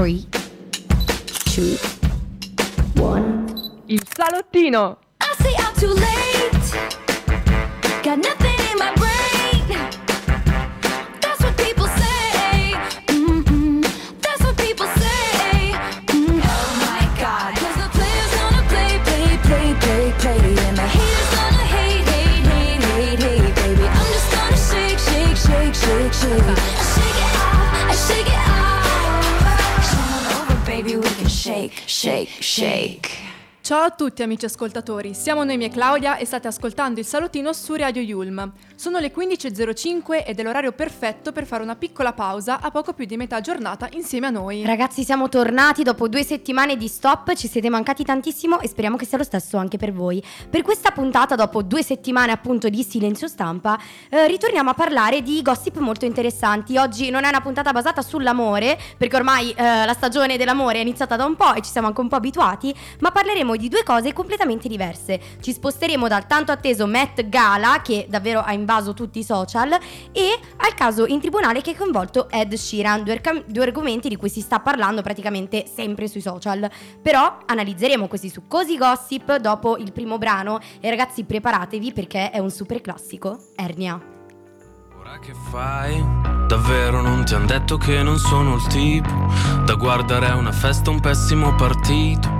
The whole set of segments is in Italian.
3, 2, 1. Il salottino! I say I'm too late. Got nothing Shay. Ciao a tutti amici ascoltatori, siamo Noemi e Claudia e state ascoltando il salottino su Radio Yulm. Sono le 15.05 ed è l'orario perfetto per fare una piccola pausa a poco più di metà giornata insieme a noi. Ragazzi, siamo tornati dopo due settimane di stop, ci siete mancati tantissimo e speriamo che sia lo stesso anche per voi. Per questa puntata, dopo due settimane appunto di silenzio stampa, eh, ritorniamo a parlare di gossip molto interessanti. Oggi non è una puntata basata sull'amore, perché ormai eh, la stagione dell'amore è iniziata da un po' e ci siamo anche un po' abituati, ma parleremo di due cose completamente diverse. Ci sposteremo dal tanto atteso Met Gala, che davvero ha invaso tutti i social, e al caso in tribunale che ha coinvolto Ed Sheeran, due, arca- due argomenti di cui si sta parlando praticamente sempre sui social. Però analizzeremo questi succosi gossip dopo il primo brano e ragazzi preparatevi perché è un super classico, Ernia. Ora che fai? Davvero non ti han detto che non sono il tipo da guardare a una festa un pessimo partito.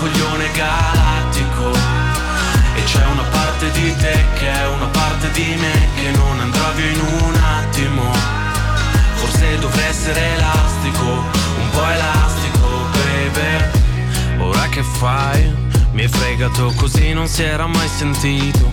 coglione galattico. E c'è una parte di te che è una parte di me Che non andrà via in un attimo. Forse dovrei essere elastico Un po' elastico, baby. Ora che fai? Mi hai fregato così non si era mai sentito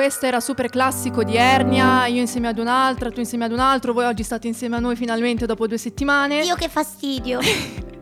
Questo era super classico di Ernia, io insieme ad un'altra, tu insieme ad un altro, voi oggi state insieme a noi finalmente dopo due settimane. Io che fastidio.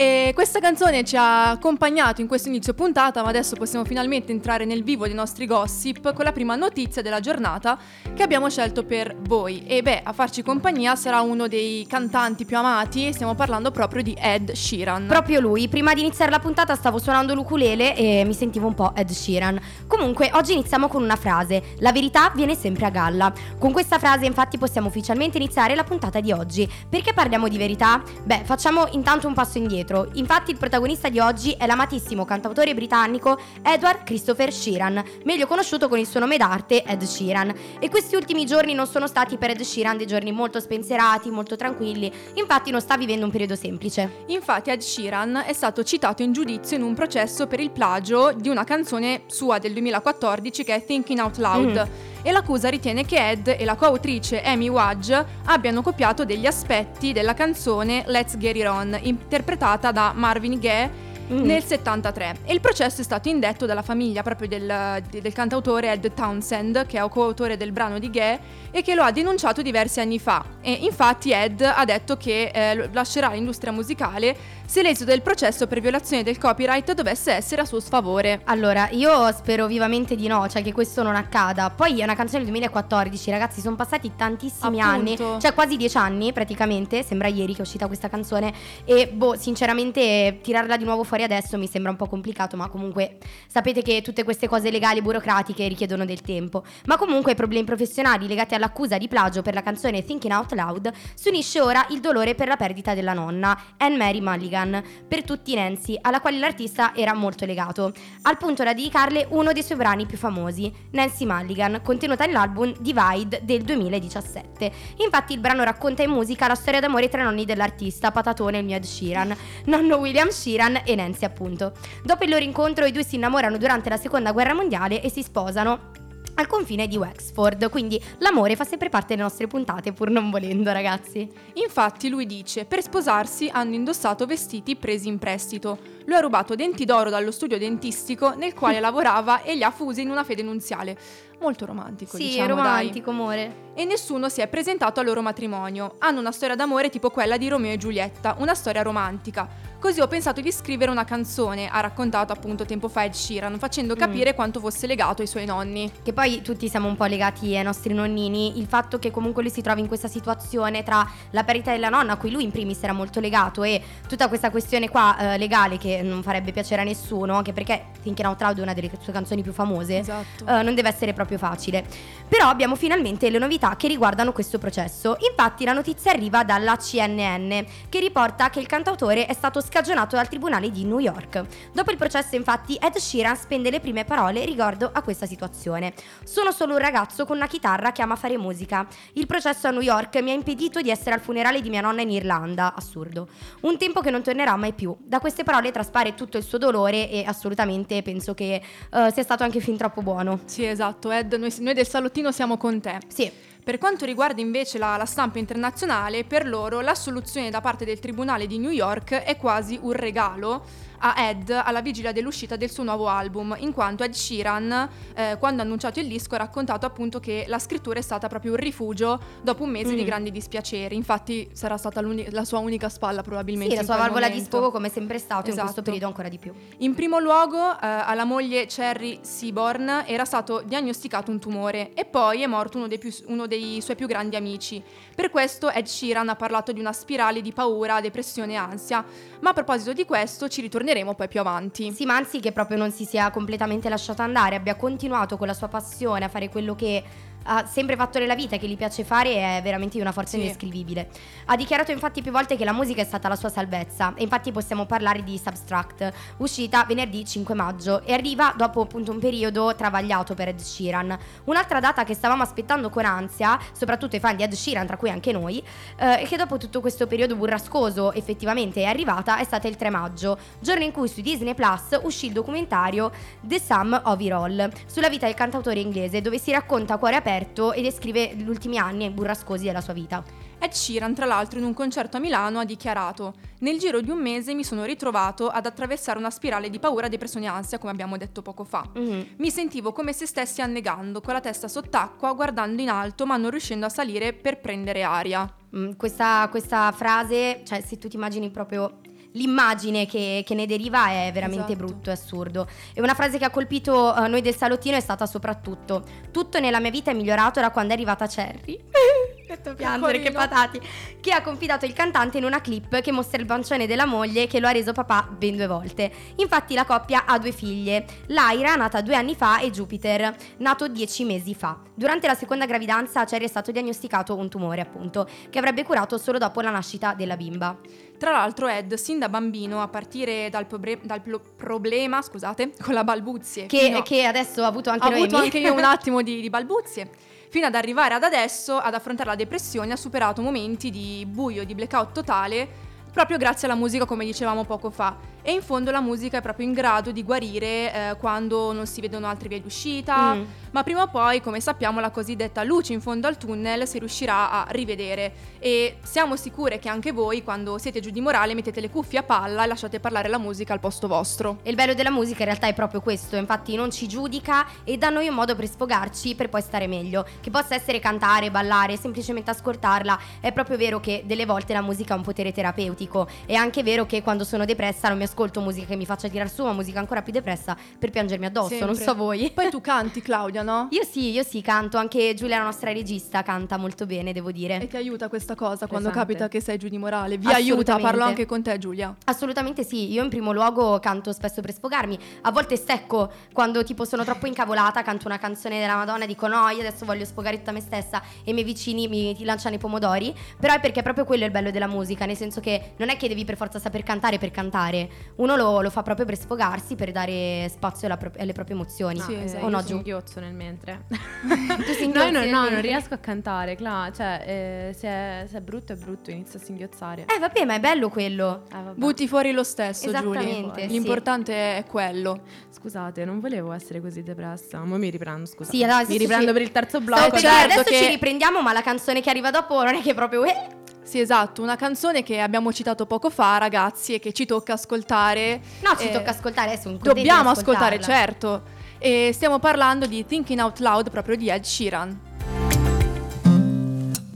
E questa canzone ci ha accompagnato in questo inizio puntata, ma adesso possiamo finalmente entrare nel vivo dei nostri gossip con la prima notizia della giornata che abbiamo scelto per voi. E beh, a farci compagnia sarà uno dei cantanti più amati, stiamo parlando proprio di Ed Sheeran. Proprio lui, prima di iniziare la puntata stavo suonando l'ukulele e mi sentivo un po' Ed Sheeran. Comunque, oggi iniziamo con una frase: La verità viene sempre a galla. Con questa frase, infatti, possiamo ufficialmente iniziare la puntata di oggi. Perché parliamo di verità? Beh, facciamo intanto un passo indietro. Infatti, il protagonista di oggi è l'amatissimo cantautore britannico Edward Christopher Sheeran, meglio conosciuto con il suo nome d'arte Ed Sheeran. E questi ultimi giorni non sono stati per Ed Sheeran dei giorni molto spensierati, molto tranquilli. Infatti, non sta vivendo un periodo semplice. Infatti Ed Sheeran è stato citato in giudizio in un processo per il plagio di una canzone sua del 2014 che è Thinking Out Loud. Mm. E l'accusa ritiene che Ed e la coautrice Amy Wadge abbiano copiato degli aspetti della canzone Let's Get It On, interpretata da Marvin Gaye Mm. nel 73 e il processo è stato indetto dalla famiglia proprio del, de- del cantautore Ed Townsend che è coautore del brano di Gay e che lo ha denunciato diversi anni fa e infatti Ed ha detto che eh, lascerà l'industria musicale se l'esito del processo per violazione del copyright dovesse essere a suo sfavore. Allora, io spero vivamente di no, cioè che questo non accada. Poi è una canzone del 2014, ragazzi, sono passati tantissimi Appunto. anni, cioè quasi dieci anni praticamente, sembra ieri che è uscita questa canzone e boh, sinceramente tirarla di nuovo fuori adesso mi sembra un po' complicato, ma comunque sapete che tutte queste cose legali e burocratiche richiedono del tempo. Ma comunque ai problemi professionali legati all'accusa di plagio per la canzone Thinking Out Loud si unisce ora il dolore per la perdita della nonna, Anne Mary Mulligan, per tutti Nancy, alla quale l'artista era molto legato, al punto da dedicarle uno dei suoi brani più famosi, Nancy Mulligan, contenuta nell'album Divide del 2017. Infatti il brano racconta in musica la storia d'amore tra i nonni dell'artista, patatone il mio Ed Sheeran, nonno William Sheeran e Nancy appunto. Dopo il loro incontro i due si innamorano durante la seconda guerra mondiale e si sposano al confine di Wexford, quindi l'amore fa sempre parte delle nostre puntate pur non volendo ragazzi. Infatti lui dice, per sposarsi hanno indossato vestiti presi in prestito. Lui ha rubato denti d'oro dallo studio dentistico nel quale lavorava e li ha fusi in una fede nunziale. Molto romantico, Sì, diciamo, è dai. romantico amore. E nessuno si è presentato al loro matrimonio. Hanno una storia d'amore tipo quella di Romeo e Giulietta, una storia romantica. Così ho pensato di scrivere una canzone, ha raccontato appunto tempo fa Ed Sheeran, facendo capire quanto fosse legato ai suoi nonni. Che poi tutti siamo un po' legati ai nostri nonnini, il fatto che comunque lui si trovi in questa situazione tra la perdita della nonna, a cui lui in primis era molto legato, e tutta questa questione qua eh, legale che non farebbe piacere a nessuno, anche perché Thinking Out Loud è una delle sue canzoni più famose, Esatto. eh, non deve essere proprio facile. Però abbiamo finalmente le novità che riguardano questo processo. Infatti la notizia arriva dalla CNN, che riporta che il cantautore è stato scagionato dal tribunale di New York. Dopo il processo, infatti, Ed Sheeran spende le prime parole riguardo a questa situazione. Sono solo un ragazzo con una chitarra che ama fare musica. Il processo a New York mi ha impedito di essere al funerale di mia nonna in Irlanda. Assurdo. Un tempo che non tornerà mai più. Da queste parole traspare tutto il suo dolore e assolutamente penso che eh, sia stato anche fin troppo buono. Sì, esatto, Ed, noi, noi del salottino siamo con te. Sì. Per quanto riguarda invece la, la stampa internazionale, per loro la soluzione da parte del Tribunale di New York è quasi un regalo a Ed alla vigilia dell'uscita del suo nuovo album, in quanto Ed Sheeran, eh, quando ha annunciato il disco, ha raccontato appunto che la scrittura è stata proprio un rifugio dopo un mese di Mm. grandi dispiaceri. Infatti sarà stata la sua unica spalla probabilmente. Sì, la sua valvola di sfogo come sempre è stato in questo Esatto. periodo ancora di più. In primo luogo, eh, alla moglie Cherry Seaborn era stato diagnosticato un tumore e poi è morto uno dei, più- uno dei suoi più grandi amici. Per questo Ed Sheeran ha parlato di una spirale di paura, depressione e ansia. Ma a proposito di questo ci ritorneremo poi più avanti. Sì, ma anzi che proprio non si sia completamente lasciato andare, abbia continuato con la sua passione a fare quello che ha sempre fatto nella vita che gli piace fare è veramente di una forza Sì. indescrivibile. Ha dichiarato infatti più volte che la musica è stata la sua salvezza e infatti possiamo parlare di Substract, uscita venerdì 5 maggio e arriva dopo appunto un periodo travagliato per Ed Sheeran. Un'altra data che stavamo aspettando con ansia, soprattutto i fan di Ed Sheeran, tra cui anche noi, eh, e che dopo tutto questo periodo burrascoso effettivamente è arrivata, è stata il 3 maggio, giorno in cui su Disney Plus uscì il documentario The Sum of It All, sulla vita del cantautore inglese, dove si racconta a cuore aperto e descrive gli ultimi anni burrascosi della sua vita. Ed Sheeran, tra l'altro, in un concerto a Milano ha dichiarato: Nel giro di un mese mi sono ritrovato ad attraversare una spirale di paura, depressione e ansia, come abbiamo detto poco fa. Mhm. Mi sentivo come se stessi annegando, con la testa sott'acqua, guardando in alto, ma non riuscendo a salire per prendere aria. Mm, questa, questa frase, cioè se tu ti immagini proprio l'immagine che, che ne deriva è veramente Esatto. brutto, è assurdo. E una frase che ha colpito eh, noi del salottino è stata soprattutto tutto nella mia vita è migliorato da quando è arrivata Cherry. Metto a piangere, che patati. Che ha confidato il cantante in una clip che mostra il pancione della moglie che lo ha reso papà ben due volte. Infatti la coppia ha due figlie, Lyra nata due anni fa e Jupiter nato dieci mesi fa. Durante la seconda gravidanza a Cherry è stato diagnosticato un tumore appunto che avrebbe curato solo dopo la nascita della bimba. Tra l'altro, Ed, sin da bambino, a partire dal, probre- dal plo- problema scusate, con la balbuzie, Che, che adesso ha avuto anche ho noi. avuto anche io un attimo di, di balbuzie. Fino ad arrivare ad adesso, ad affrontare la depressione, ha superato momenti di buio, di blackout totale, proprio grazie alla musica come dicevamo poco fa. E in fondo la musica è proprio in grado di guarire eh, quando non si vedono altre vie d'uscita, Mm. ma prima o poi, come sappiamo, la cosiddetta luce in fondo al tunnel si riuscirà a rivedere. E siamo sicure che anche voi, quando siete giù di morale, mettete le cuffie a palla e lasciate parlare la musica al posto vostro. E il bello della musica in realtà è proprio questo, infatti non ci giudica e dà a noi un modo per sfogarci per poi stare meglio. Che possa essere cantare, ballare, semplicemente ascoltarla. È proprio vero che delle volte la musica ha un potere terapeutico. È anche vero che quando sono depressa non mi ascolto musica che mi faccia tirare su, ma musica ancora più depressa per piangermi addosso, non Sempre. so voi. Poi tu canti, Claudia, no? Io sì, io sì, canto, anche Giulia, la nostra regista, canta molto bene, devo dire. E ti aiuta questa cosa quando Pesante. capita che sei giù di morale? Vi aiuta, parlo anche con te, Giulia. Assolutamente sì, io in primo luogo canto spesso per sfogarmi, a volte stecco quando tipo sono troppo incavolata, canto una canzone della Madonna e dico no, io adesso voglio sfogare tutta me stessa e i miei vicini mi ti lanciano i pomodori, però è perché proprio quello è il bello della musica, nel senso che non è che devi per forza saper cantare per cantare, uno lo, lo fa proprio per sfogarsi, per dare spazio alla pro- alle proprie emozioni. Sì, eh, esatto. O no, giù? singhiozzo nel mentre. Tu singhiozzi no, no, no, non riesco a cantare, Cla- cioè eh, se, è, se è brutto è brutto, inizio a singhiozzare. Eh vabbè, ma è bello quello. Eh, vabbè. Butti fuori lo stesso, Giulia. sì. L'importante è quello. Scusate, non volevo essere così depressa. Ma mi riprendo, scusate. Sì, allora, mi riprendo ci- per il terzo Stavo blocco. per certo adesso che- ci riprendiamo, ma la canzone che arriva dopo non è che proprio... eh, Sì, esatto, una canzone che abbiamo citato poco fa, ragazzi, e che ci tocca ascoltare. No, ci Eh, tocca ascoltare adesso. di Dobbiamo ascoltare, certo. E stiamo parlando di Thinking Out Loud proprio di Ed Sheeran.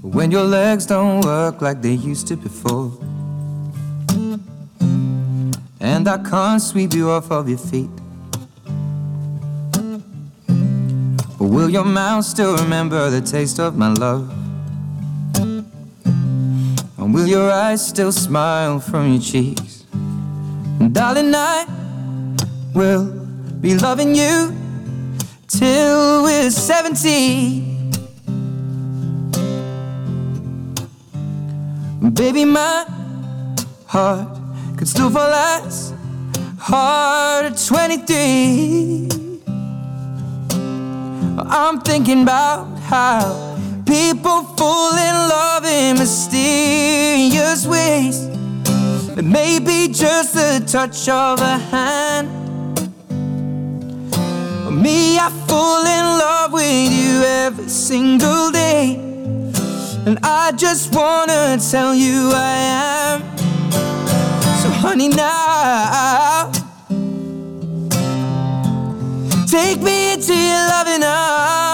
When your legs don't work like they used to before. And I can't sweep you off of your feet. But will your mouth still remember the taste of my love? Will your eyes still smile from your cheeks? And darling, I will be loving you till we're 70. Baby, my heart could still fall as hard at 23. I'm thinking about how people fall in love in mysterious ways. It may be just the touch of a hand. Me, I fall in love with you every single day. And I just wanna tell you I am. So, honey, now take me into your loving arms.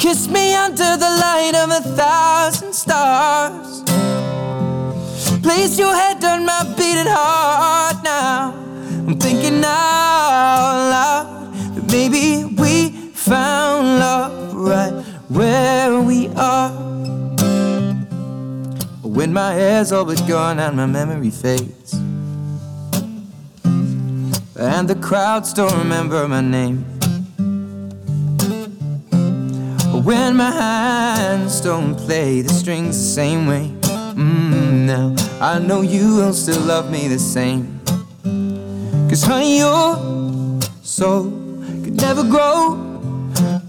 Kiss me under the light of a thousand stars. Place your head on my beating heart now. I'm thinking out loud that maybe we found love right where we are. When my hair's all but gone and my memory fades, and the crowds don't remember my name. When my hands don't play the strings the same way. Mm, now I know you will still love me the same. Cause honey, your soul could never grow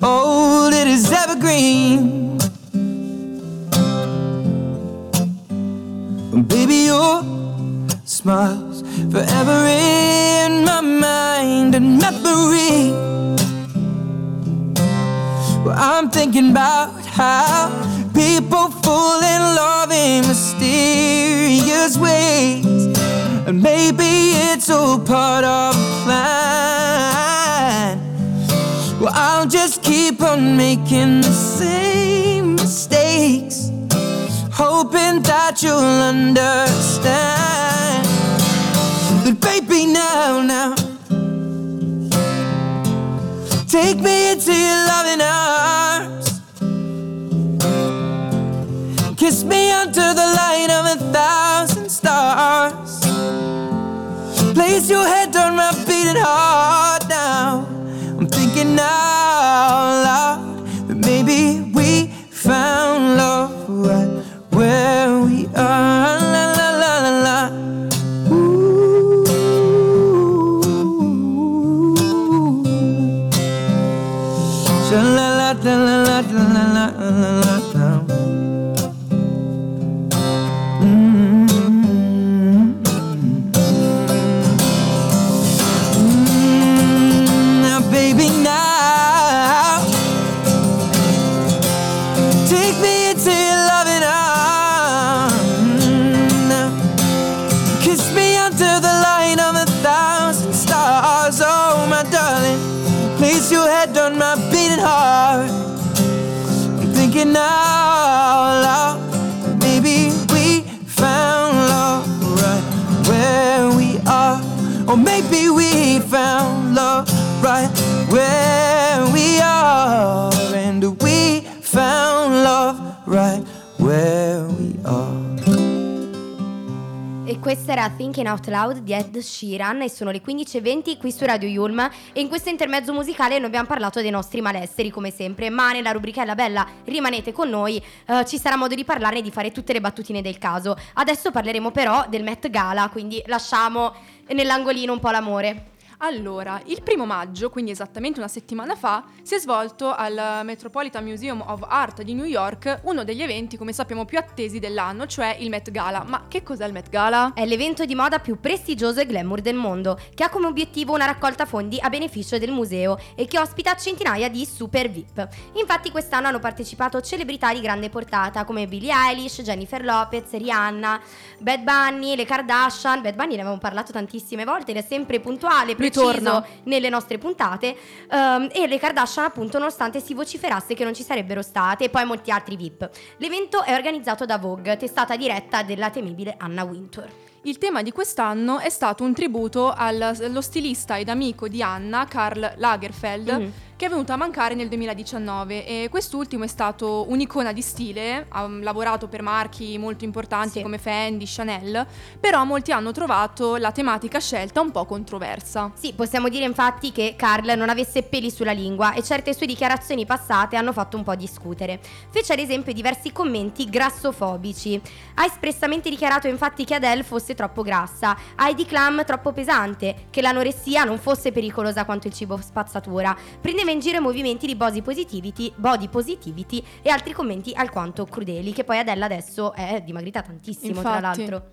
old, it is evergreen. And baby, your smiles forever in my mind and memory. Well, I'm thinking about how people fall in love in mysterious ways. And maybe it's all part of a plan. Well, I'll just keep on making the same mistakes, hoping that you'll understand. But baby, now, now. Take me into your loving Your head on my beating heart now. I'm thinking out Or maybe we found love right where we are. And we found love right where we are. E questa era Thinking Out Loud di Ed Sheeran e sono le 15.20 qui su Radio Yulm e in questo intermezzo musicale noi abbiamo parlato dei nostri malesseri come sempre ma nella rubrichella bella rimanete con noi eh, ci sarà modo di parlarne e di fare tutte le battutine del caso adesso parleremo però del Met Gala quindi lasciamo nell'angolino un po' l'amore Allora, il primo maggio, quindi esattamente una settimana fa, si è svolto al Metropolitan Museum of Art di New York uno degli eventi, come sappiamo, più attesi dell'anno, cioè il Met Gala. Ma che cos'è il Met Gala? È l'evento di moda più prestigioso e glamour del mondo, che ha come obiettivo una raccolta fondi a beneficio del museo e che ospita centinaia di super VIP. Infatti quest'anno hanno partecipato celebrità di grande portata come Billie Eilish, Jennifer Lopez, Rihanna, Bad Bunny, le Kardashian. Bad Bunny ne avevamo parlato tantissime volte ed è sempre puntuale, Ritorna. nelle nostre puntate. Ehm, e le Kardashian appunto nonostante si vociferasse che non ci sarebbero state e poi molti altri VIP. L'evento è organizzato da Vogue, testata diretta della temibile Anna Wintour. Il tema di quest'anno è stato un tributo al- allo stilista ed amico di Anna, Karl Lagerfeld, Mhm. Che è venuto a mancare nel 2019 e quest'ultimo è stato un'icona di stile, ha um, lavorato per marchi molto importanti Sì. come Fendi, Chanel, però molti hanno trovato la tematica scelta un po' controversa. Sì, possiamo dire infatti che Carl non avesse peli sulla lingua e certe sue dichiarazioni passate hanno fatto un po' discutere. Fece ad esempio diversi commenti grassofobici. Ha espressamente dichiarato infatti che Adele fosse troppo grassa, Heidi Klum troppo pesante, che l'anoressia non fosse pericolosa quanto il cibo spazzatura. Prendeva in giro i movimenti di body positivity, body positivity e altri commenti alquanto crudeli, che poi Adele adesso è dimagrita tantissimo tra Infatti. l'altro.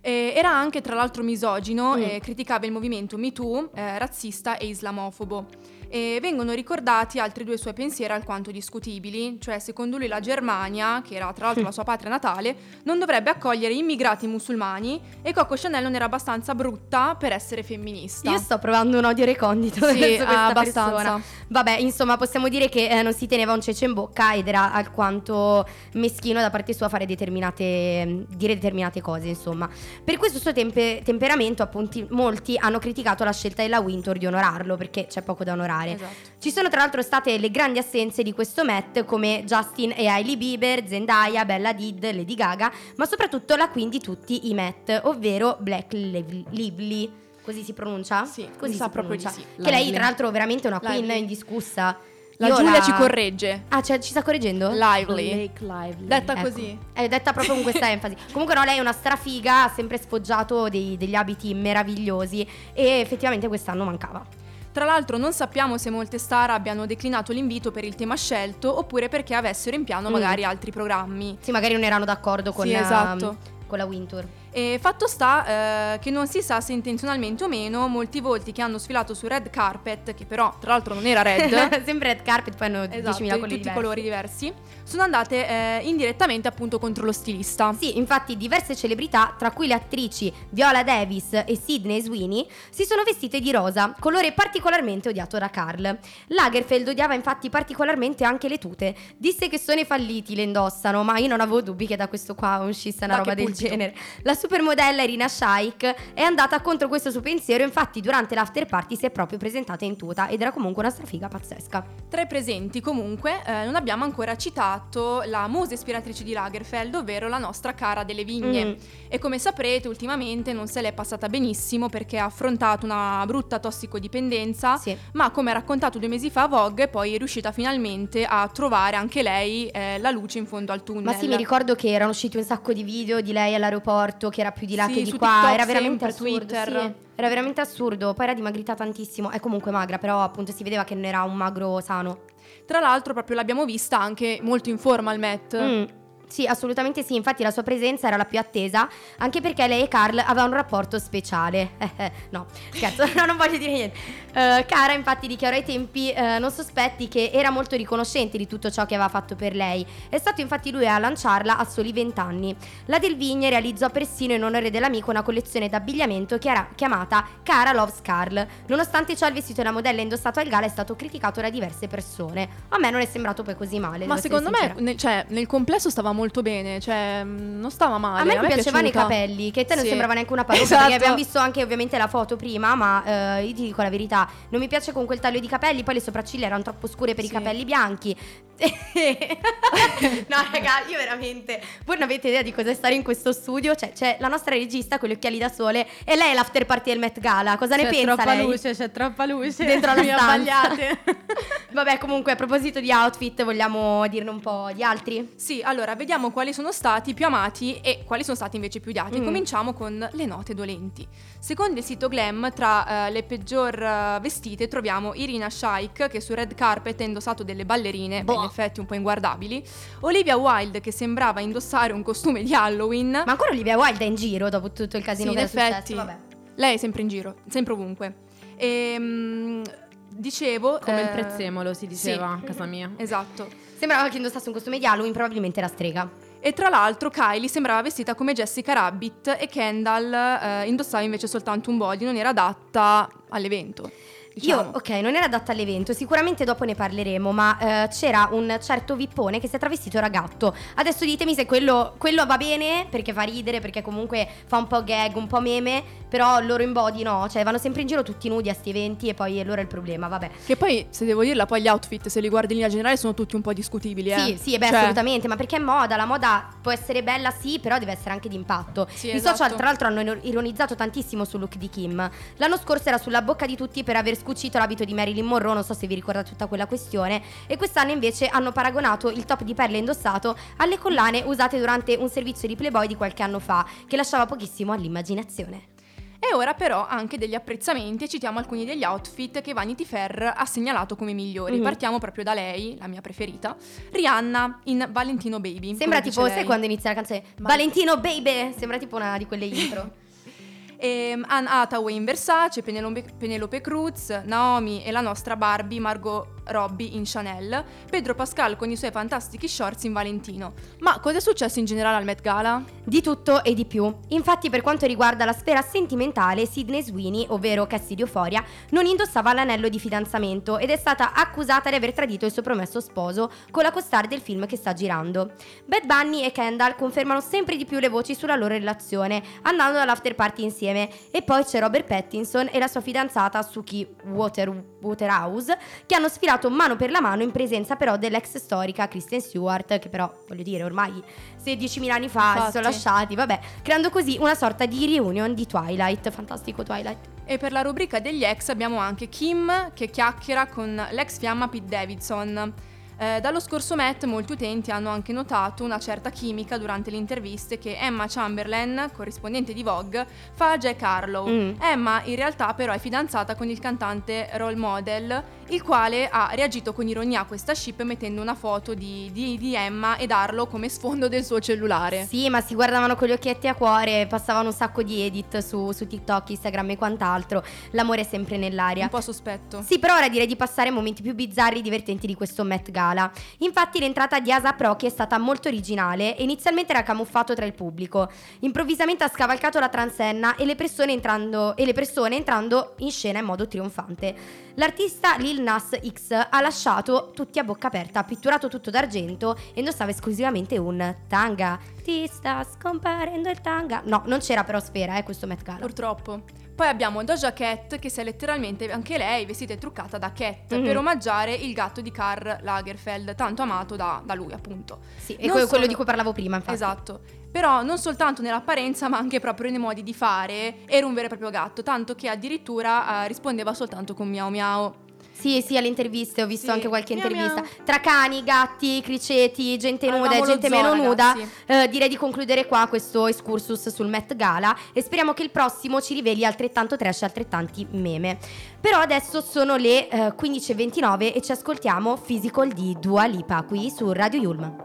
E era anche tra l'altro misogino Mm. e criticava il movimento MeToo, eh, razzista e islamofobo. E vengono ricordati altri due suoi pensieri alquanto discutibili, cioè secondo lui la Germania, che era tra l'altro la sua patria natale, non dovrebbe accogliere immigrati musulmani e Coco Chanel non era abbastanza brutta per essere femminista. Io sto provando un odio recondito Sì, verso questa abbastanza. persona. Vabbè, insomma, possiamo dire che eh, non si teneva un cece in bocca ed era alquanto meschino da parte sua fare determinate dire determinate cose, insomma. Per questo suo tempe- temperamento, appunto, molti hanno criticato la scelta della Wintour di onorarlo perché c'è poco da onorare. Esatto. Ci sono tra l'altro state le grandi assenze di questo Met come Justin e Hailey Bieber, Zendaya, Bella Did, Lady Gaga, ma soprattutto la queen di tutti i Met, ovvero Black Liv- Lively. Così si pronuncia? Sì, così si pronuncia. sì. Che lei tra l'altro veramente è una queen Lively. indiscussa. La Io Giulia ci corregge. Ah, cioè, ci sta correggendo? Lively. Blake Lively. Detta Ecco. così. È detta proprio con questa enfasi. Comunque no, lei è una strafiga, ha sempre sfoggiato dei- degli abiti meravigliosi e effettivamente quest'anno mancava. Tra l'altro non sappiamo se molte star abbiano declinato l'invito per il tema scelto oppure perché avessero in piano Mm. magari altri programmi. Sì, magari non erano d'accordo con, Sì, esatto. con la Wintour. E fatto sta eh, che non si sa se intenzionalmente o meno molti volti che hanno sfilato su red carpet, che però tra l'altro non era red, Sempre red carpet, poi hanno esatto, 10.000 di colori tutti i diversi. colori diversi, sono andate eh, indirettamente appunto contro lo stilista. Sì, infatti diverse celebrità, tra cui le attrici Viola Davis e Sidney Sweeney, si sono vestite di rosa, colore particolarmente odiato da Carl. Lagerfeld odiava infatti particolarmente anche le tute. Disse che sono i falliti le indossano, ma io non avevo dubbi che da questo qua uscisse una Ma roba del genere. La supermodella Irina Shayk è andata contro questo suo pensiero, infatti durante l'after party si è proprio presentata in tuta ed era comunque una strafiga pazzesca. Tra i presenti comunque eh, non abbiamo ancora citato la musa ispiratrice di Lagerfeld, ovvero la nostra cara delle vigne. Mm. E come saprete ultimamente non se l'è passata benissimo perché ha affrontato una brutta tossicodipendenza, Sì. ma come ha raccontato due mesi fa Vogue poi è riuscita finalmente a trovare anche lei eh, la luce in fondo al tunnel. Ma sì, mi ricordo che erano usciti un sacco di video di lei all'aeroporto, che era più di là Sì, che di qua. TikTok era veramente assurdo. Twitter. sì. Era veramente assurdo. Poi era dimagrita tantissimo. È comunque magra, però appunto si vedeva che non era un magro sano. Tra l'altro proprio l'abbiamo vista anche molto in forma al Met. Mm. Sì, assolutamente sì, infatti la sua presenza era la più attesa, anche perché lei e Carl avevano un rapporto speciale. No, scherzo, no, non voglio dire niente. Eh, Cara infatti dichiarò ai tempi eh, non sospetti che era molto riconoscente di tutto ciò che aveva fatto per lei. È stato infatti lui a lanciarla a soli 20 anni. La Del Vigne realizzò persino in onore dell'amico una collezione d'abbigliamento che era chiamata Cara Loves Carl. Nonostante ciò il vestito della modella indossato al gala è stato criticato da diverse persone. A me non è sembrato poi così male. Ma secondo me, nel, cioè, nel complesso stava molto bene, cioè, mh, non stava male. A me è piacevano i capelli, che a te non Sì. sembrava neanche una parrucca, Esatto. perché abbiamo visto anche ovviamente la foto prima, ma eh, io ti dico la verità, non mi piace con quel taglio di capelli, poi le sopracciglia erano troppo scure per i Sì. capelli bianchi. no raga, io veramente, voi non avete idea di cosa è stare in questo studio, cioè c'è la nostra regista con gli occhiali da sole e lei è l'after party del Met Gala, cosa ne C'è pensa troppa lei? luce, c'è troppa luce. Dentro la stanza. abbagliate. Vabbè comunque a proposito di outfit vogliamo dirne un po' di altri? Sì, allora vediamo quali sono stati più amati e quali sono stati invece più odiati. Mm. Cominciamo con le note dolenti. Secondo il sito Glam, tra eh, le peggior eh, vestite troviamo Irina Shayk, che sul red carpet ha indossato delle ballerine, Boh. in effetti un po' inguardabili. Olivia Wilde, che sembrava indossare un costume di Halloween. Ma ancora Olivia Wilde è in giro dopo tutto il casino Sì, che in è successo, effetti. vabbè. Lei è sempre in giro, sempre ovunque. Ehm, dicevo... Come il eh, prezzemolo si diceva sì. a casa mia. Esatto. Sembrava che indossasse un costume di Halloween, probabilmente era strega. E tra l'altro Kylie sembrava vestita come Jessica Rabbit e Kendall eh, indossava invece soltanto un body, non era adatta all'evento. Diciamo. Io, ok, non era adatta all'evento, sicuramente dopo ne parleremo, ma eh, c'era un certo vippone che si è travestito da gatto. Adesso ditemi se quello, quello va bene, perché fa ridere, perché comunque fa un po' gag, un po' meme, però loro in body no, cioè vanno sempre in giro tutti nudi a sti eventi e poi loro è il problema, vabbè. Che poi, se devo dirla, poi gli outfit, se li guardi in linea generale, sono tutti un po' discutibili. Eh? Sì, sì, e beh, Cioè, assolutamente, ma perché è moda, la moda può essere bella sì, però deve essere anche d'impatto. Sì, I esatto. social tra l'altro hanno iro- ironizzato tantissimo sul look di Kim. L'anno scorso era sulla bocca di tutti per aver scucito l'abito di Marilyn Monroe, non so se vi ricordate tutta quella questione, e quest'anno invece hanno paragonato il top di perle indossato alle collane usate durante un servizio di Playboy di qualche anno fa, che lasciava pochissimo all'immaginazione. E ora però anche degli apprezzamenti e citiamo alcuni degli outfit che Vanity Fair ha segnalato come migliori. Mhm. Partiamo proprio da lei, la mia preferita, Rihanna in Valentino Baby. Sembra tipo, sai quando inizia la canzone? Ma- Valentino Baby! Sembra tipo una di quelle intro. Ehm, Anne Hathaway in Versace, Penelope, Penelope Cruz, Naomi e la nostra Barbie Margot Robbie in Chanel, Pedro Pascal con i suoi fantastici shorts in Valentino. Ma cosa è successo in generale al Met Gala? Di tutto e di più. Infatti, per quanto riguarda la sfera sentimentale, Sidney Sweeney, ovvero Cassie di Euphoria, non indossava l'anello di fidanzamento ed è stata accusata di aver tradito il suo promesso sposo con la co-star del film che sta girando. Bad Bunny e Kendall confermano sempre di più le voci sulla loro relazione, andando all'after party insieme. E poi c'è Robert Pattinson e la sua fidanzata Suki Water- Waterhouse, che hanno sfilato mano per la mano in presenza però dell'ex storica Kristen Stewart, che però, voglio dire, ormai 16.000 anni fa si Infatti. sono lasciati, vabbè, creando così una sorta di reunion di Twilight, fantastico Twilight. E per la rubrica degli ex abbiamo anche Kim che chiacchiera con l'ex fiamma Pete Davidson. Eh, dallo scorso Met molti utenti hanno anche notato una certa chimica durante le interviste che Emma Chamberlain, corrispondente di Vogue, fa a Jack Harlow. Mm. Emma in realtà però è fidanzata con il cantante Role Model, il quale ha reagito con ironia a questa ship mettendo una foto di, di- di Emma ed Harlow come sfondo del suo cellulare. Sì, ma si guardavano con gli occhietti a cuore, passavano un sacco di edit su, su TikTok, Instagram e quant'altro. L'amore è sempre nell'aria. Un po' sospetto. Sì, però ora direi di passare ai momenti più bizzarri e divertenti di questo Met Gala. Infatti l'entrata di Asap Rocky è stata molto originale e inizialmente era camuffato tra il pubblico. Improvvisamente ha scavalcato la transenna e le persone entrando, e le persone entrando in scena in modo trionfante. L'artista Lil Nas X ha lasciato tutti a bocca aperta, ha pitturato tutto d'argento e indossava esclusivamente un tanga. Ti sta scomparendo il tanga. No, non c'era però sfera, eh, questo Met Gala. Purtroppo. Poi abbiamo Doja Cat che si è letteralmente anche lei vestita e truccata da Cat Mhm. per omaggiare il gatto di Karl Lagerfeld, tanto amato da, da lui appunto. Sì, e que- quello solo- di cui parlavo prima, infatti. Esatto. Però non soltanto nell'apparenza ma anche proprio nei modi di fare era un vero e proprio gatto, tanto che addirittura eh, rispondeva soltanto con miau miau. Sì, sì, alle interviste ho visto Sì. anche qualche Miau intervista. miau. Tra cani, gatti, criceti, gente nuda e gente zoo, meno nuda. eh, direi di concludere qua questo excursus sul Met Gala e speriamo che il prossimo ci riveli altrettanto trash e altrettanti meme. Però adesso sono le eh, 15.29 e ci ascoltiamo Physical di Dua Lipa qui su Radio Yulm.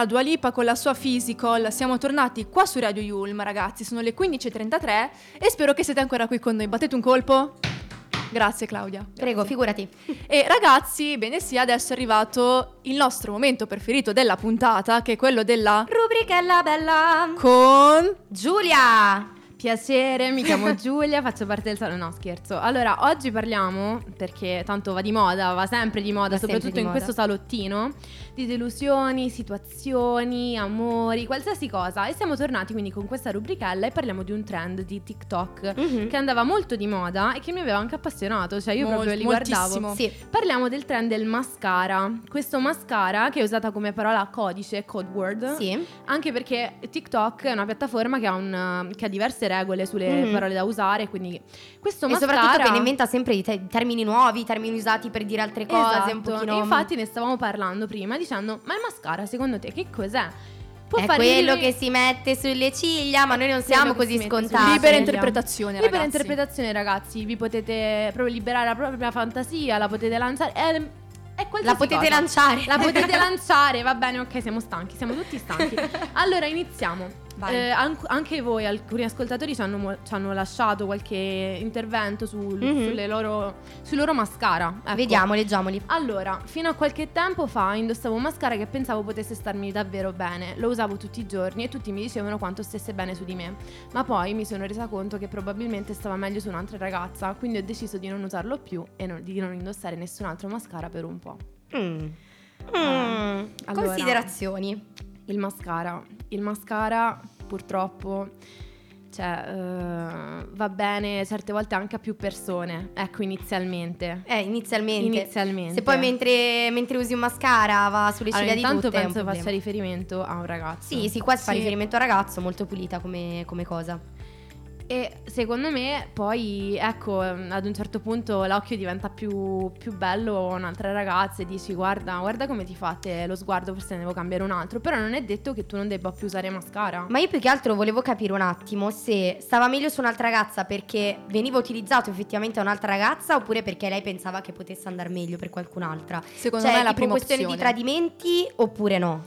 Era Dua Lipa con la sua Physical. Siamo tornati qua su Radio Yulm, ragazzi. Sono le 15.33 e spero che siete ancora qui con noi. Battete un colpo. Grazie Claudia. Prego, figurati. E ragazzi, bene sì, adesso è arrivato il nostro momento preferito della puntata, che è quello della Rubrichella bella. con Giulia. Piacere, mi chiamo Giulia, faccio parte del salone. No, scherzo. Allora, oggi parliamo, perché tanto va di moda, va sempre di moda, Va soprattutto di in moda. questo salottino, di delusioni, situazioni, amori, qualsiasi cosa. E siamo tornati quindi con questa rubrichella e parliamo di un trend di TikTok Mhm. che andava molto di moda e che mi aveva anche appassionato, cioè io Mol- proprio li guardavo. Sì. Parliamo del trend del mascara. Questo mascara che è usata come parola codice, code word. Sì. Anche perché TikTok è una piattaforma che ha, un- che ha diverse regole sulle Mhm. parole da usare, quindi questo E mascara... soprattutto che ne inventa sempre di te- termini nuovi, termini usati per dire altre cose, Esatto. un pochino... E infatti ne stavamo parlando prima dicendo, ma il mascara secondo te che cos'è? Può è fare quello che si mette sulle ciglia, ma noi non siamo così si scontati. libera Libera interpretazione, Libera ragazzi. interpretazione ragazzi, vi potete proprio liberare la propria fantasia, la potete lanciare... È, è qualsiasi La potete cosa. lanciare. La potete lanciare, va bene, ok, siamo stanchi, siamo tutti stanchi. Allora iniziamo. Eh, an- anche voi, alcuni ascoltatori, ci hanno, ci hanno lasciato qualche intervento sul, Mhm. sulle loro, sui loro mascara. Ecco. Vediamo, leggiamoli. Allora, fino a qualche tempo fa indossavo un mascara che pensavo potesse starmi davvero bene. Lo usavo tutti i giorni e tutti mi dicevano quanto stesse bene su di me. Ma poi mi sono resa conto che probabilmente stava meglio su un'altra ragazza, quindi ho deciso di non usarlo più e non- di non indossare nessun altro mascara per un po'. Mm. Mm. allora. Considerazioni. Il mascara. Il mascara, purtroppo, cioè, eh, va bene certe volte anche a più persone. Ecco, inizialmente. Eh, inizialmente. Inizialmente. Se poi mentre, mentre usi un mascara va sulle Allora, ciglia di intanto tutte un penso faccia riferimento a un ragazzo. Sì, sì, qua si fa Sì. riferimento al ragazzo, molto pulita come, come cosa. E secondo me poi, ecco, ehm, ad un certo punto l'occhio diventa più, più bello a un'altra ragazza e dici guarda, guarda come ti fate lo sguardo, forse ne devo cambiare un altro. Però non è detto che tu non debba più usare mascara. Ma io più che altro volevo capire un attimo se stava meglio su un'altra ragazza perché veniva utilizzato effettivamente a un'altra ragazza oppure perché lei pensava che potesse andare meglio per qualcun'altra. Secondo cioè, me è la prima questione opzione. di tradimenti oppure no?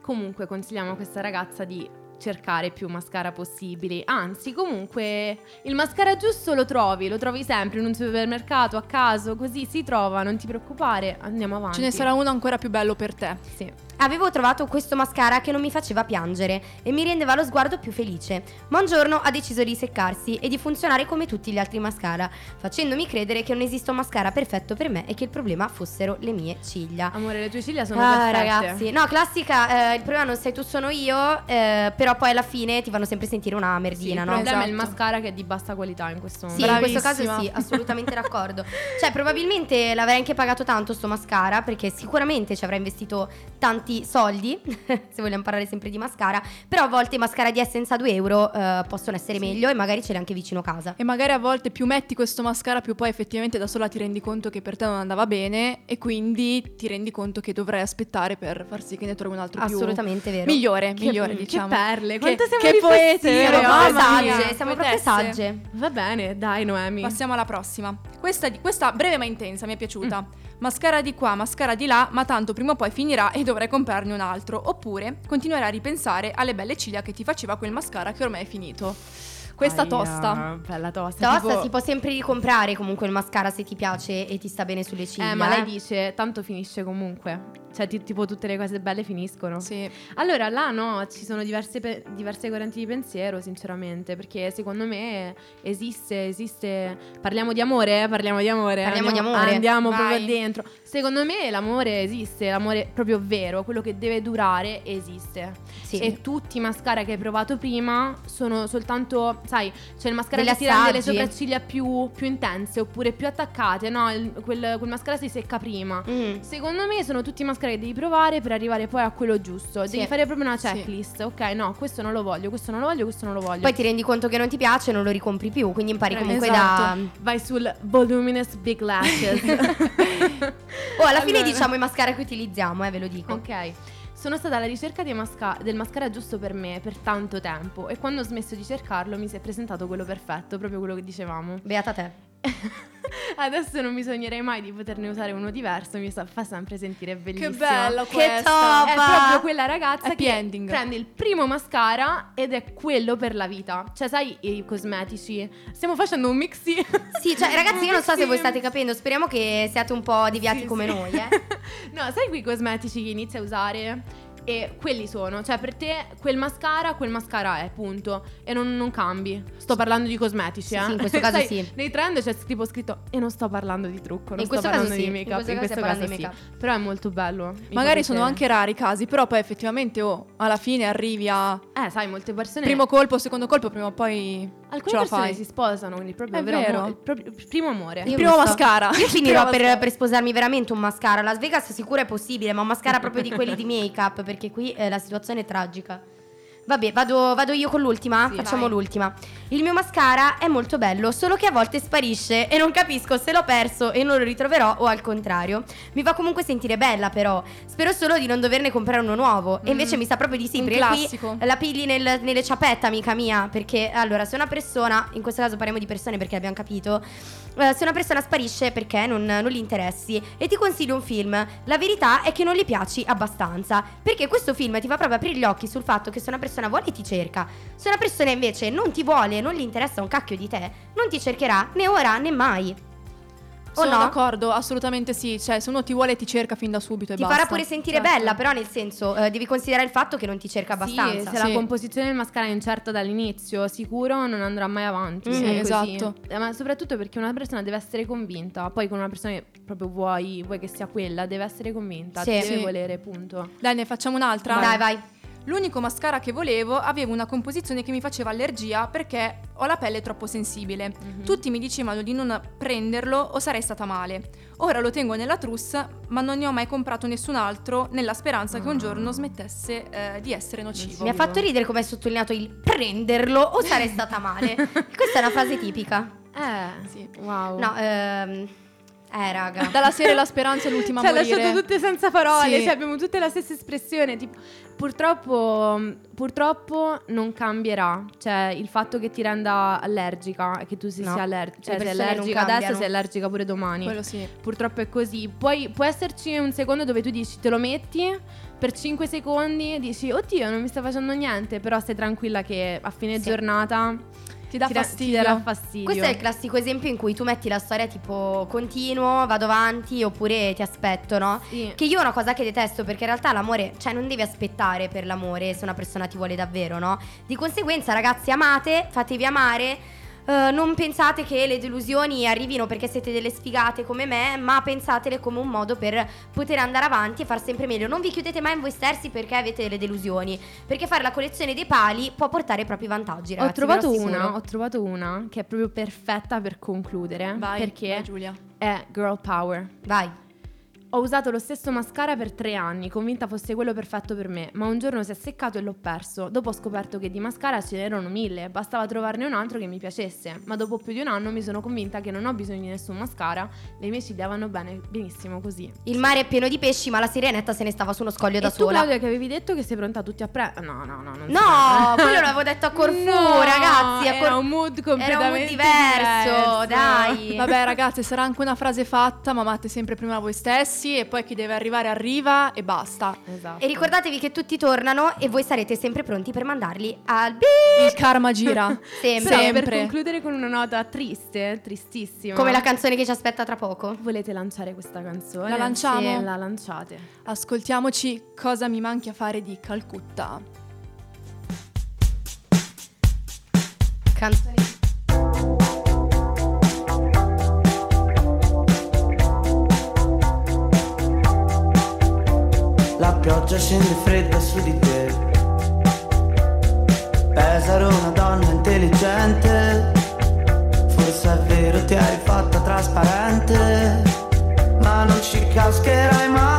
Comunque consigliamo a questa ragazza di cercare più mascara possibili. Anzi, comunque il mascara giusto lo trovi, lo trovi sempre in un supermercato a caso, così si trova, non ti preoccupare, andiamo avanti. Ce ne sarà uno ancora più bello per te. Sì. Avevo trovato questo mascara che non mi faceva piangere e mi rendeva lo sguardo più felice, ma un giorno ha deciso di seccarsi e di funzionare come tutti gli altri mascara, facendomi credere che non esista un mascara perfetto per me e che il problema fossero le mie ciglia. Amore, le tue ciglia sono Ah, perfette. ragazzi, no, classica, eh, il problema non sei tu, sono io, eh, però poi alla fine ti fanno sempre sentire una Sì, merdina, il no? problema è il Esatto. mascara che è di bassa qualità in questo Sì, momento. in questo caso Bravissima. sì, assolutamente d'accordo. Cioè, probabilmente l'avrei anche pagato tanto sto mascara perché sicuramente ci avrei investito tanti soldi, se vogliamo parlare sempre di mascara, però a volte i mascara di Essence a 2 euro eh, possono essere meglio e magari ce li hai anche vicino casa. E magari a volte più metti questo mascara, più poi effettivamente da sola ti rendi conto che per te non andava bene e quindi ti rendi conto che dovrai aspettare per far sì che ne trovi un altro più Assolutamente vero. migliore, Che- migliore che diciamo. perle, quante siamo che poeti, riflessive, Siamo proprio sagge, siamo proprio sagge. Va bene, dai Noemi. Passiamo alla prossima. Questa, di- questa breve ma intensa mi è piaciuta. Mm. Mascara di qua, mascara di là, ma tanto prima o poi finirà e dovrai comprarne un altro. Oppure continuerai a ripensare alle belle ciglia che ti faceva quel mascara che ormai è finito. Questa Aia, tosta. Bella tosta. Tosta, tipo- si può sempre ricomprare comunque il mascara se ti piace e ti sta bene sulle ciglia. Eh, ma lei eh. dice, tanto finisce comunque. Cioè, ti- tipo tutte le cose belle finiscono. Sì. Allora, là no, ci sono diverse, pe- diverse correnti di pensiero, sinceramente, perché secondo me esiste, esiste... Parliamo di amore? eh? Parliamo di amore. Parliamo andiamo, di amore. Andiamo Vai. proprio dentro. Secondo me l'amore esiste, l'amore proprio vero, quello che deve durare esiste. Sì. E tutti i mascara che hai provato prima sono soltanto, sai, c'è il mascara Degli che ti rende le sopracciglia più, più intense oppure più attaccate, no? Il- quel, quel mascara si secca prima. Mm. Secondo me sono tutti i mascara che devi provare per arrivare poi a quello giusto. Sì. Devi fare proprio una Sì. checklist. Ok, no, questo non lo voglio, questo non lo voglio, questo non lo voglio. Poi ti rendi conto che non ti piace e non lo ricompri più, quindi impari Eh, comunque esatto. Vai sul voluminous big lashes. Oh, alla fine Allora. diciamo i mascara che utilizziamo, eh, ve lo dico. ok. Sono stata alla ricerca masca- del mascara giusto per me per tanto tempo e quando ho smesso di cercarlo mi si è presentato quello perfetto, proprio quello che dicevamo. Beata te. Adesso non mi sognerei mai di poterne usare uno diverso, mi sa- fa sempre sentire bellissimo. Che bello Che questa. top! È proprio quella ragazza Happy che ending. prende il primo mascara ed è quello per la vita. Cioè, sai, i cosmetici. Stiamo facendo un mix. Sì, cioè ragazzi io non so se voi state capendo, speriamo che siate un po' deviati Sì, come sì. noi, eh. no, sai quei cosmetici che inizi a usare? E quelli sono, cioè per te quel mascara, quel mascara è, punto. E non, non cambi. Sto parlando di cosmetici, Sì, eh. sì, in questo caso Sai, sì. Nei trend c'è tipo scritto e non sto parlando di trucco, non In sto questo caso parlando sì, di in make-up. questo caso stiamo parlando di sì. Però è molto bello. Magari sono anche rari i casi, però poi effettivamente oh, alla fine arrivi a Eh, sai, molte persone primo colpo, secondo colpo, prima o poi Alcune ce persone fai. si sposano, quindi proprio È vero, vero. il, proprio- il primo amore. Io primo mascara. Io Il finirò per, per sposarmi veramente un mascara. A Las Vegas sicuro è possibile, ma un mascara proprio di quelli di make-up, perché qui eh, la situazione è tragica. Vabbè, vado, vado io con l'ultima? Sì, Facciamo vai. l'ultima. Il mio mascara è molto bello, solo che a volte sparisce e non capisco se l'ho perso e non lo ritroverò o al contrario. Mi fa comunque sentire bella, però. Spero solo di non doverne comprare uno nuovo. E invece mi sa proprio di sì, Mm. Un perché classico. qui la pigli nel- nelle ciapette, amica mia. Perché allora, se una persona, in questo caso parliamo di persone perché abbiamo capito, eh, se una persona sparisce perché non, non gli interessi e ti consiglio un film, la verità è che non gli piaci abbastanza. Perché questo film ti fa proprio aprire gli occhi sul fatto che se una persona vuole ti cerca. Se una persona invece non ti vuole, non gli interessa un cacchio di te, non ti cercherà né ora né mai. O Sono no? d'accordo, assolutamente sì. Cioè, se uno ti vuole ti cerca fin da subito e Ti basta. farà pure sentire Certo. bella, però nel senso eh, devi considerare il fatto che non ti cerca Sì, abbastanza. se Sì. la composizione del mascara è incerta dall'inizio, sicuro non andrà mai avanti. Mm, così. esatto. Eh, Ma soprattutto perché una persona deve essere convinta. Poi con una persona che proprio vuoi, vuoi che sia quella, deve essere convinta. Sì. Deve Sì. volere, punto. Dai, ne facciamo un'altra? Dai, vai. L'unico mascara che volevo aveva una composizione che mi faceva allergia perché ho la pelle troppo sensibile. Mhm. Tutti mi dicevano di non prenderlo o sarei stata male. Ora lo tengo nella trousse, ma non ne ho mai comprato nessun altro nella speranza che un giorno smettesse eh, di essere nocivo. Mi ha fatto ridere come hai sottolineato il prenderlo o sarei stata male. Questa è una frase tipica. Eh, Sì. wow. No, ehm. Eh, raga. Dalla serie La speranza è l'ultima Ci a ha morire. lasciato tutte senza parole, Sì. cioè abbiamo tutte la stessa espressione. tipo, purtroppo, purtroppo non cambierà. Cioè, il fatto che ti renda allergica, che tu si No, sia allergica, cioè sei allergica adesso, sei allergica pure domani. Quello sì. Purtroppo è così. Poi può esserci un secondo dove tu dici te lo metti per 5 secondi, dici oddio non mi sta facendo niente, però stai tranquilla che a fine Sì. giornata Ti dà ti, da- fastidio. ti darà fastidio. Questo è il classico esempio in cui tu metti la storia tipo continuo, vado avanti oppure ti aspetto, no? Sì. Che io è una cosa che detesto perché in realtà l'amore, cioè non devi aspettare per l'amore se una persona ti vuole davvero, no? Di conseguenza ragazzi amate, fatevi amare, eh, non pensate che le delusioni arrivino perché siete delle sfigate come me, ma pensatele come un modo per poter andare avanti e far sempre meglio. Non vi chiudete mai in voi stessi perché avete delle delusioni, perché fare la collezione dei pali può portare propri vantaggi, ragazzi. ho trovato una, ho trovato una che è proprio perfetta per concludere. Vai, perché vai, Giulia. è girl power. Vai. Ho usato lo stesso mascara per tre anni, convinta fosse quello perfetto per me, ma un giorno si è seccato e l'ho perso. Dopo ho scoperto che di mascara ce n'erano mille, bastava trovarne un altro che mi piacesse. Ma dopo più di un anno mi sono convinta che non ho bisogno di nessun mascara, le mie ciglia vanno bene, benissimo così. Il mare è pieno di pesci, ma la sirenetta se ne stava su uno scoglio E da tu sola. Claudia che avevi detto che sei pronta tutti a pre... No, no, no, No, quello l'avevo detto a Corfù, No, ragazzi. a era Cor- un mood Era un mood completamente diverso, diverso. dai. Vabbè ragazze, sarà anche una frase fatta, ma amate sempre prima voi stessi e poi chi deve arrivare arriva e basta. Esatto. E ricordatevi che tutti tornano e voi sarete sempre pronti per mandarli al beep. Il karma gira. Sempre. Però sempre. per concludere con una nota triste, tristissima. Come la canzone che ci aspetta tra poco. Volete lanciare questa canzone? La lanciamo? Sì, la lanciate. Ascoltiamoci Cosa mi manchi a fare di Calcutta. Canzone. Pioggia scende fredda su di te. Pesaro una donna intelligente. Forse è vero ti hai rifatta trasparente. Ma non ci cascherai mai.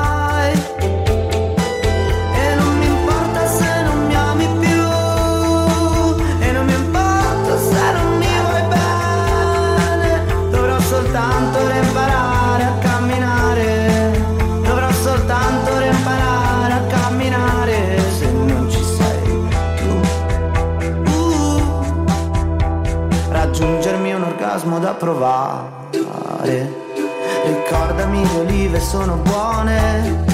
Da provare. Ricordami le olive sono buone.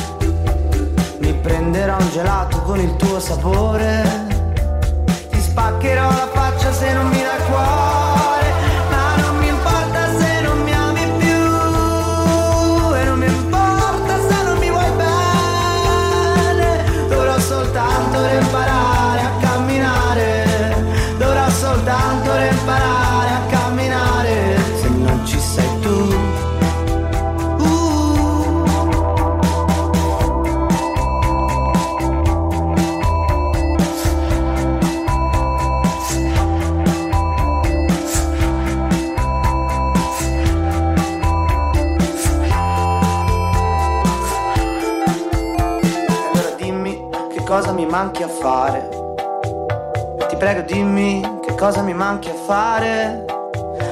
Mi prenderò un gelato con il tuo sapore. Ti spaccherò la faccia se non mi dai cuore. Mi manchi a fare. Ti prego dimmi che cosa mi manchi a fare.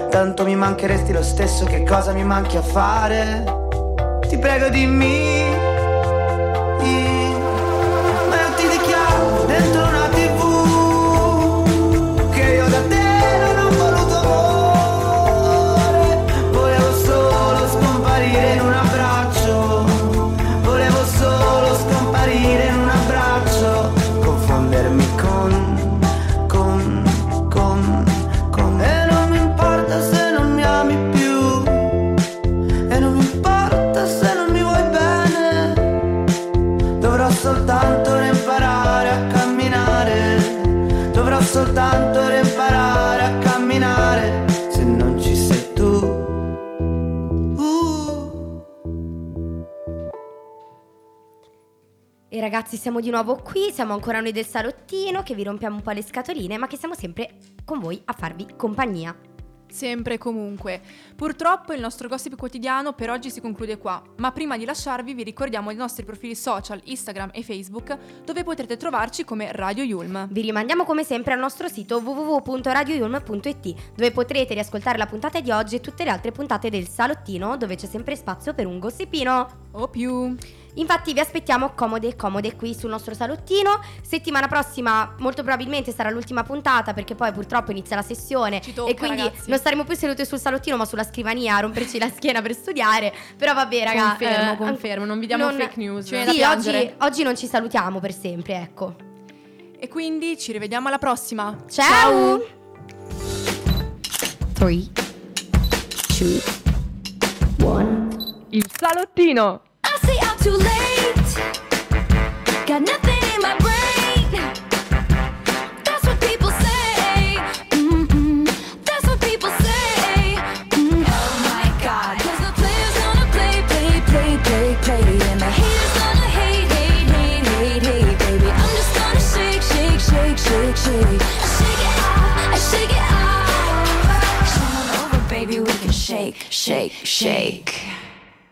Tanto mi mancheresti lo stesso che cosa mi manchi a fare. Ti prego dimmi. Soltanto imparare a camminare. Se non ci sei tu. Uh. E ragazzi, siamo di nuovo qui, siamo ancora noi del salottino che vi rompiamo un po' le scatoline, ma che siamo sempre con voi a farvi compagnia. Sempre e comunque. Purtroppo il nostro gossip quotidiano per oggi si conclude qua, ma prima di lasciarvi vi ricordiamo i nostri profili social Instagram e Facebook dove potrete trovarci come Radio Yulm. Vi rimandiamo come sempre al nostro sito www.radioyulm.it dove potrete riascoltare la puntata di oggi e tutte le altre puntate del salottino dove c'è sempre spazio per un gossipino. O più. Infatti vi aspettiamo comode e comode qui sul nostro salottino. Settimana prossima molto probabilmente sarà l'ultima puntata perché poi purtroppo inizia la sessione Ci tocca, e quindi ragazzi. non staremo più seduti sul salottino ma sulla scrivania a romperci la schiena per studiare. Però vabbè raga, Confermo, eh, confermo, non vi diamo fake news. ci viene da Sì, oggi, oggi non ci salutiamo per sempre, ecco. E quindi ci rivediamo alla prossima. Ciao! 3 2 1 Il salottino! Too late. Got nothing in my brain. That's what people say. Mm-mm. That's what people say. Mm. Oh my God. 'Cause the players gonna play, play, play, play, play. And the haters gonna hate, hate, hate, hate, hate, baby. I'm just gonna shake, shake, shake, shake, shake. I shake it off. I shake it off. Come over, baby. We can shake, shake, shake.